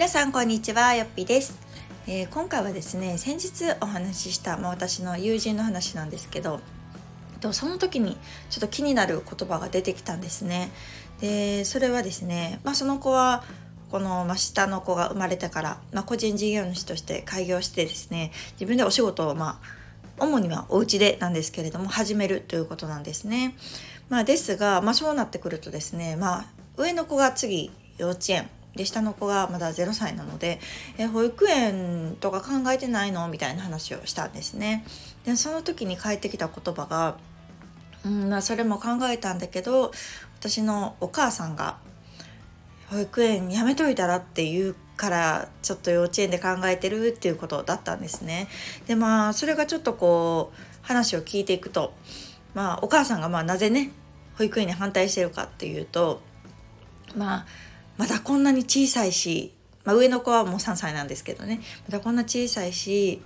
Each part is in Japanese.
皆さんこんにちはよっぴです、えー、今回はですね先日お話しした、まあ、私の友人の話なんですけどとその時にちょっと気になる言葉が出てきたんですねでそれはですね、まあ、その子はこの、まあ、下の子が生まれてから、まあ、個人事業主として開業してですね自分でお仕事をまあ主にはお家でなんですけれども始めるということなんですね。まあ、ですが、まあ、そうなってくるとですね、まあ、上の子が次幼稚園で下の子がまだ0歳なので、え保育園とか考えてないの？みたいな話をしたんですね。でその時に返ってきた言葉が、うん、それも考えたんだけど私のお母さんが保育園やめといたらって言うからちょっと幼稚園で考えてるっていうことだったんですね。でまあそれがちょっとこう話を聞いていくとまあお母さんがまあなぜね保育園に反対してるかっていうとまあまだこんなに小さいし、まあ、上の子はもう3歳なんですけどね。まだこんな小さいし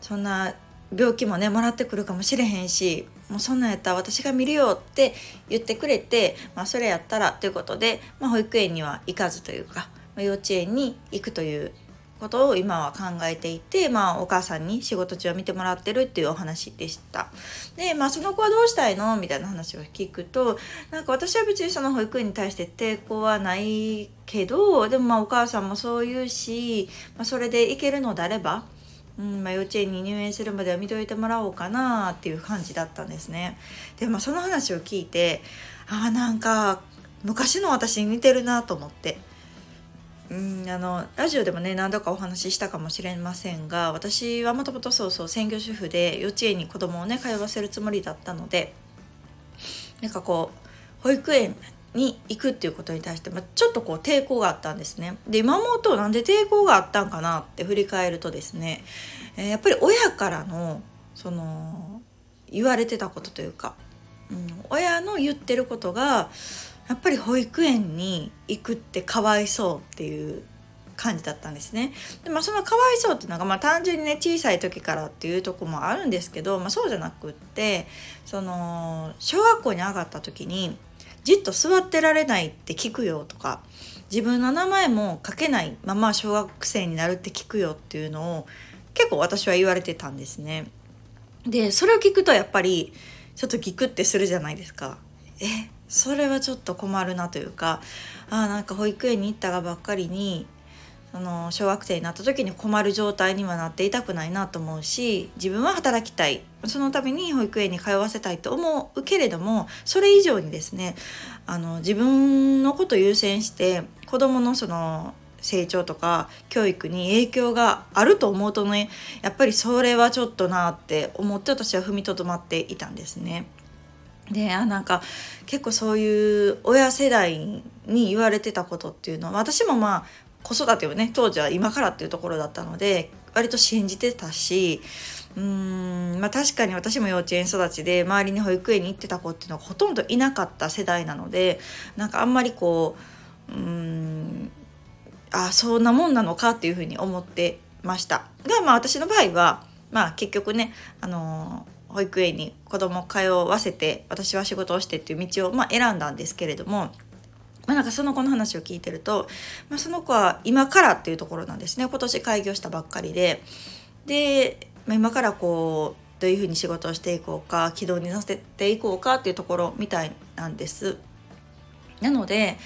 そんな病気もねもらってくるかもしれへんしもうそんなんやったら私が見るよって言ってくれて、まあ、それやったらということで、まあ、保育園には行かずというか、まあ、幼稚園に行くということを今は考えていて、まあ、お母さんに仕事中は見てもらってるっていうお話でした。で、まあ、その子はどうしたいのみたいな話を聞くとなんか私は別にその保育園に対して抵抗はないけどでもまあお母さんもそう言うし、まあ、それでいけるのであればうんまあ、幼稚園に入園するまでは見といてもらおうかなっていう感じだったんですね。でまあその話を聞いてああなんか昔の私に似てるなと思って。うんあのラジオでもね何度かお話ししたかもしれませんが私はもともとそうそう専業主婦で幼稚園に子供をね通わせるつもりだったのでなんかこう保育園に行くっていうことに対して、まあ、ちょっとこう抵抗があったんですね。で今思うとなんで抵抗があったんかなって振り返るとですね、えー、やっぱり親からのその言われてたことというか、うん、親の言ってることがやっぱり保育園に行くってかわいそうっていう感じだったんですね。でまあそのかわいそうっていうのがまあ単純にね小さい時からっていうとこもあるんですけど、まあ、そうじゃなくってその小学校に上がった時にじっと座ってられないって聞くよとか自分の名前も書けないまま小学生になるって聞くよっていうのを結構私は言われてたんですね。でそれを聞くとやっぱりちょっとギクってするじゃないですか。えそれはちょっと困るなというかあなんか保育園に行ったがばっかりにその小学生になった時に困る状態にはなっていたくないなと思うし自分は働きたいそのために保育園に通わせたいと思うけれどもそれ以上にですねあの自分のこと優先して子どものその成長とか教育に影響があると思うとねやっぱりそれはちょっとなって思って私は踏みとどまっていたんですね。であなんか結構そういう親世代に言われてたことっていうのは私もまあ子育てをね当時は今からっていうところだったので割と信じてたしうーんまあ確かに私も幼稚園育ちで周りに保育園に行ってた子っていうのがほとんどいなかった世代なのでなんかあんまりこううーんあそんなもんなのかっていうふうに思ってました。がまあ私の場合はまあ結局ねあの保育園に子供を通わせて私は仕事をしてっていう道を、まあ、選んだんですけれども。まあ、なんかその子の話を聞いてると、まあ、その子は今からっていうところなんですね今年開業したばっかりでで、まあ、今からこうどういうふうに仕事をしていこうか軌道に乗せていこうかっていうところみたいなんですなので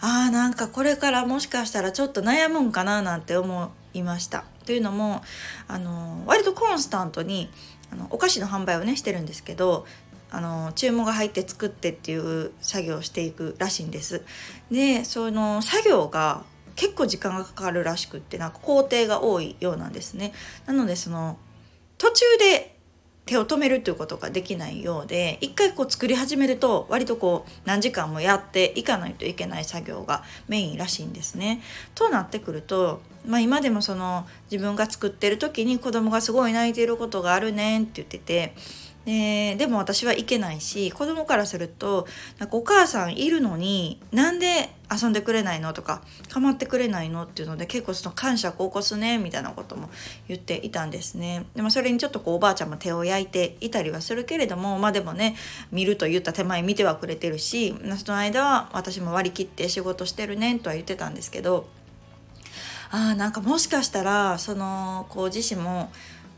ああなんかこれからもしかしたらちょっと悩むんかななんて思いましたというのもあの割とコンスタントにあのお菓子の販売をねしてるんですけどあの注文が入って作ってっていう作業をしていくらしいんです。でその作業が結構時間がかかるらしくってなんか工程が多いようなんですね。なのでその途中で手を止めるということができないようで一回こう作り始めると割とこう何時間もやっていかないといけない作業がメインらしいんですね。となってくると、まあ、今でもその自分が作ってる時に子供がすごい泣いていることがあるねんって言っててででも私は行けないし子供からするとなんかお母さんいるのになんで遊んでくれないのとか構ってくれないのっていうので結構その感触を起こすねみたいなことも言っていたんですね。でもそれにちょっとこうおばあちゃんも手を焼いていたりはするけれどもまあでもね見ると言った手前見てはくれてるしその間は私も割り切って仕事してるねとは言ってたんですけどあなんかもしかしたらその子自身も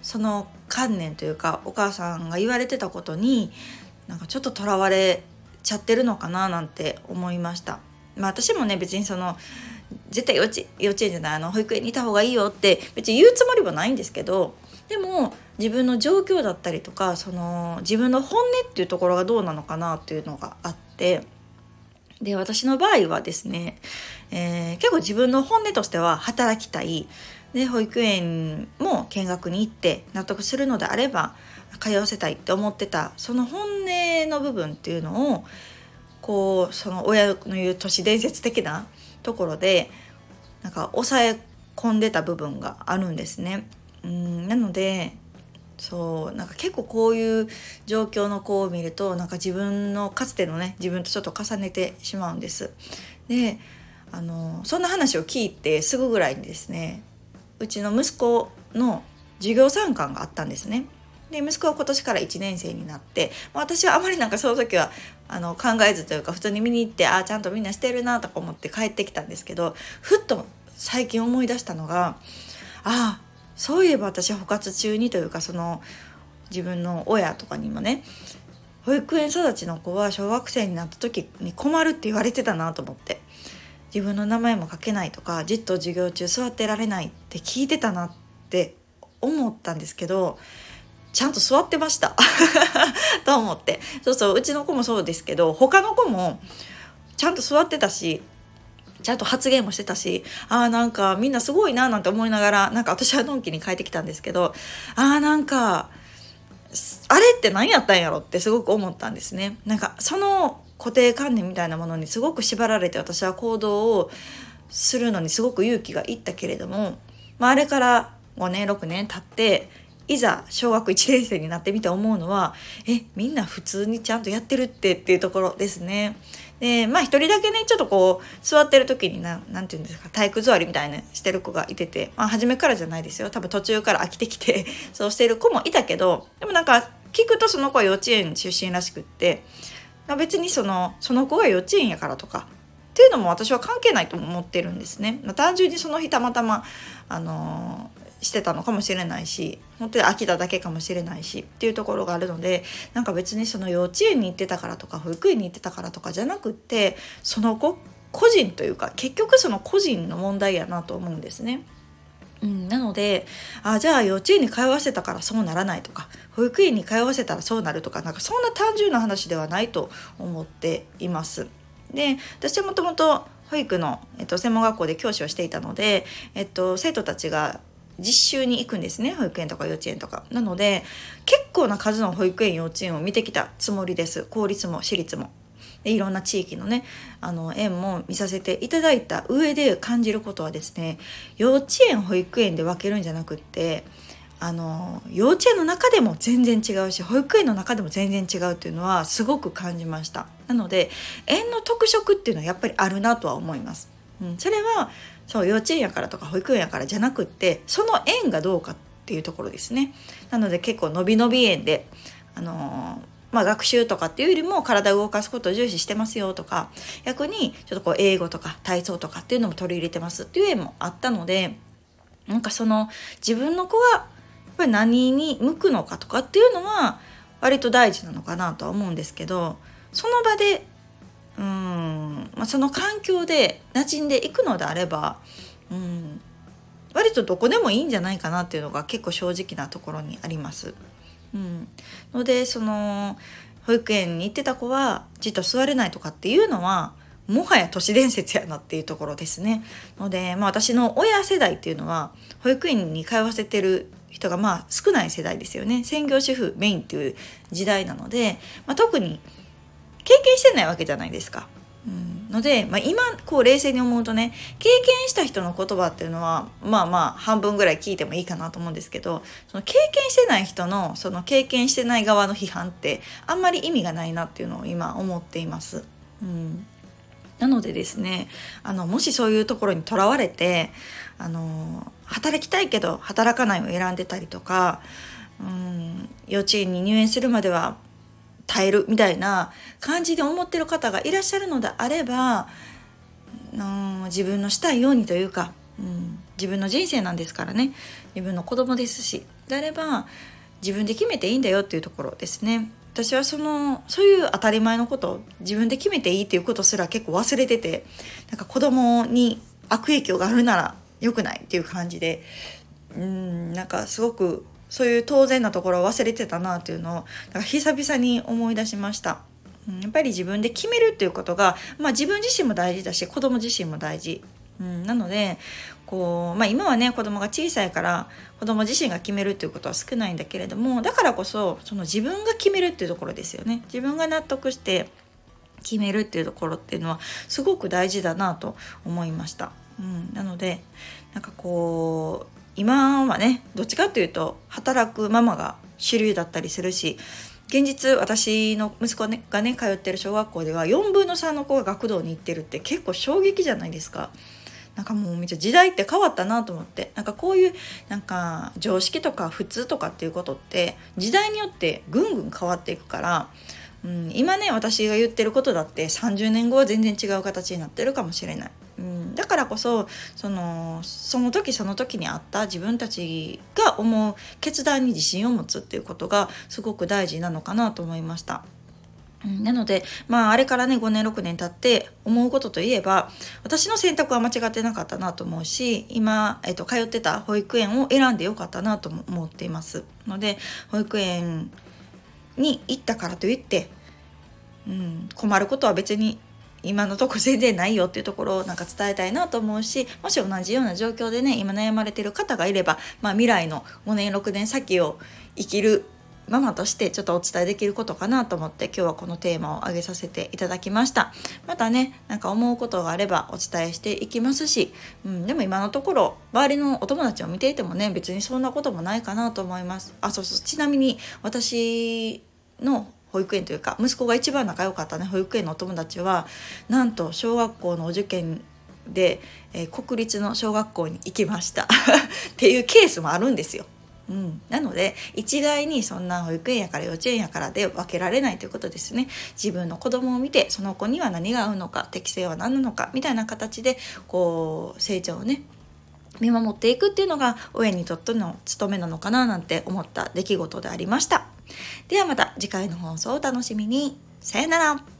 その観念というかお母さんが言われてたことになんかちょっととらわれちゃってるのかななんて思いました。まあ、私もね別にその絶対幼稚幼稚園じゃないあの保育園にいた方がいいよって別に言うつもりもないんですけどでも自分の状況だったりとかその自分の本音っていうところがどうなのかなっていうのがあってで私の場合はですね、えー、結構自分の本音としては働きたいで保育園も見学に行って納得するのであれば通わせたいって思ってたその本音の部分っていうのをこうその親の言う都市伝説的なところでなんか抑え込んでた部分があるんですね。うんなのでそうなんか結構こういう状況の子を見るとなんか自分のかつてのね自分とちょっと重ねてしまうんです。であのそんな話を聞いてすぐぐらいにですねうちの息子の授業参観があったんですね。で息子は今年から1年生になって、私はあまりなんかその時はあの考えずというか普通に見に行ってああちゃんとみんなしてるなとか思って帰ってきたんですけどふっと最近思い出したのがああそういえば私は捕獲中にというかその自分の親とかにもね保育園育ちの子は小学生になった時に困るって言われてたなと思って自分の名前も書けないとかじっと授業中座ってられないって聞いてたなって思ったんですけどちゃんと座ってました と思ってそうそううちの子もそうですけど他の子もちゃんと座ってたしちゃんと発言もしてたし、ああ、なんかみんなすごいななんて思いながら、なんか私はのんきに帰ってきたんですけど、ああ、なんか、あれって何やったんやろってすごく思ったんですね。なんかその固定観念みたいなものにすごく縛られて私は行動をするのにすごく勇気がいったけれども、まあ、あれから5年6年経っていざ小学1年生になってみて思うのはえみんな普通にちゃんとやってるってっていうところですね。でまあ一人だけねちょっとこう座ってる時に何て言うんですか体育座りみたいなしてる子がいてて、まあ、初めからじゃないですよ多分途中から飽きてきてそうしてる子もいたけどでもなんか聞くとその子は幼稚園出身らしくって、別にそのその子が幼稚園やからとかっていうのも私は関係ないと思ってるんですね。まあ、単純にその日たまたまあのしてたのかもしれないし本当に飽きただけかもしれないしっていうところがあるのでなんか別にその幼稚園に行ってたからとか保育園に行ってたからとかじゃなくってその子個人というか結局その個人の問題やなと思うんですね。うん、なのであじゃあ幼稚園に通わせたからそうならないとか保育園に通わせたらそうなるとかなんかそんな単純な話ではないと思っています。で私はもともと保育の、えっと、専門学校で教師をしていたので、えっと、生徒たちが実習に行くんですね保育園とか幼稚園とか。なので結構な数の保育園幼稚園を見てきたつもりです。公立も私立も。でいろんな地域のねあの園も見させていただいた上で感じることはですね幼稚園保育園で分けるんじゃなくってあの幼稚園の中でも全然違うし保育園の中でも全然違うっていうのはすごく感じました。なので園の特色っていうのはやっぱりあるなとは思います、うん、それはそう幼稚園やからとか保育園やからじゃなくってその園がどうかっていうところですね。なので結構のびのび園であのーまあ、学習とかっていうよりも体を動かすことを重視してますよとか逆にちょっとこう英語とか体操とかっていうのも取り入れてますっていう園もあったのでなんかその自分の子はぱり何に向くのかとかっていうのは割と大事なのかなとは思うんですけどその場でうん、まあ、その環境で馴染んでいくのであれば、うん、割とどこでもいいんじゃないかなっていうのが結構正直なところにあります。うん、のでその保育園に行ってた子はじっと座れないとかっていうのはもはや都市伝説やなっていうところですね。ので、まあ、私の親世代っていうのは保育園に通わせてる人がまあ少ない世代ですよね専業主婦メインっていう時代なので、まあ、特に経験してないわけじゃないですか。うん、ので、まあ、今こう冷静に思うとね経験した人の言葉っていうのはまあまあ半分ぐらい聞いてもいいかなと思うんですけどその経験してない人のその経験してない側の批判ってあんまり意味がないなっていうのを今思っています。うんなのでですねあのもしそういうところにとらわれてあの働きたいけど働かないを選んでたりとかうん幼稚園に入園するまでは耐えるみたいな感じで思ってる方がいらっしゃるのであれば、うん、自分のしたいようにというか、うん、自分の人生なんですからね。自分の子供ですしであれば自分で決めていいんだよっていうところですね。私はそのそういう当たり前のこと自分で決めていいっていうことすら結構忘れててなんか子供に悪影響があるなら良くないっていう感じでうんなんかすごくそういう当然なところを忘れてたなっていうのをなんか久々に思い出しました。やっぱり自分で決めるっていうことが、まあ、自分自身も大事だし子供自身も大事、うん、なのでこう、まあ、今はね子供が小さいから子供自身が決めるっていうことは少ないんだけれどもだからこそその自分が決めるっていうところですよね自分が納得して決めるっていうところっていうのはすごく大事だなと思いました。うん、なのでなんかこう今はねどっちかっていうと働くママが主流だったりするし現実私の息子がね通ってる小学校では4分の3の子が学童に行ってるって結構衝撃じゃないですか。なんかもうめっちゃ時代って変わったなと思ってなんかこういうなんか常識とか普通とかっていうことって時代によってぐんぐん変わっていくから、うん、今ね私が言ってることだって30年後は全然違う形になってるかもしれない。うん、だからこそそのその時その時にあった自分たちが思う決断に自信を持つっていうことがすごく大事なのかなと思いました。なので、まあ、あれからね、5年、6年経って思うことといえば、私の選択は間違ってなかったなと思うし、今、えっと、通ってた保育園を選んでよかったなと思っています。ので、保育園に行ったからといって、うん、困ることは別に今のとこ全然ないよっていうところをなんか伝えたいなと思うしもし同じような状況でね今悩まれてる方がいれば、まあ、未来の5年6年先を生きるママとしてちょっとお伝えできることかなと思って今日はこのテーマを挙げさせていただきました。またねなんか思うことがあればお伝えしていきますし、うん、でも今のところ周りのお友達を見ていてもね別にそんなこともないかなと思います。あそうそう。ちなみに私の保育園というか息子が一番仲良かったね保育園のお友達はなんと小学校のお受験で、えー、国立の小学校に行きました。っていうケースもあるんですよ。うん、なので一概にそんな保育園やから幼稚園やからで分けられないということですね自分の子供を見てその子には何が合うのか適性は何なのかみたいな形でこう成長をね見守っていくっていうのが親にとっての務めなのかななんて思った出来事でありました。ではまた次回の放送をお楽しみに。さよなら。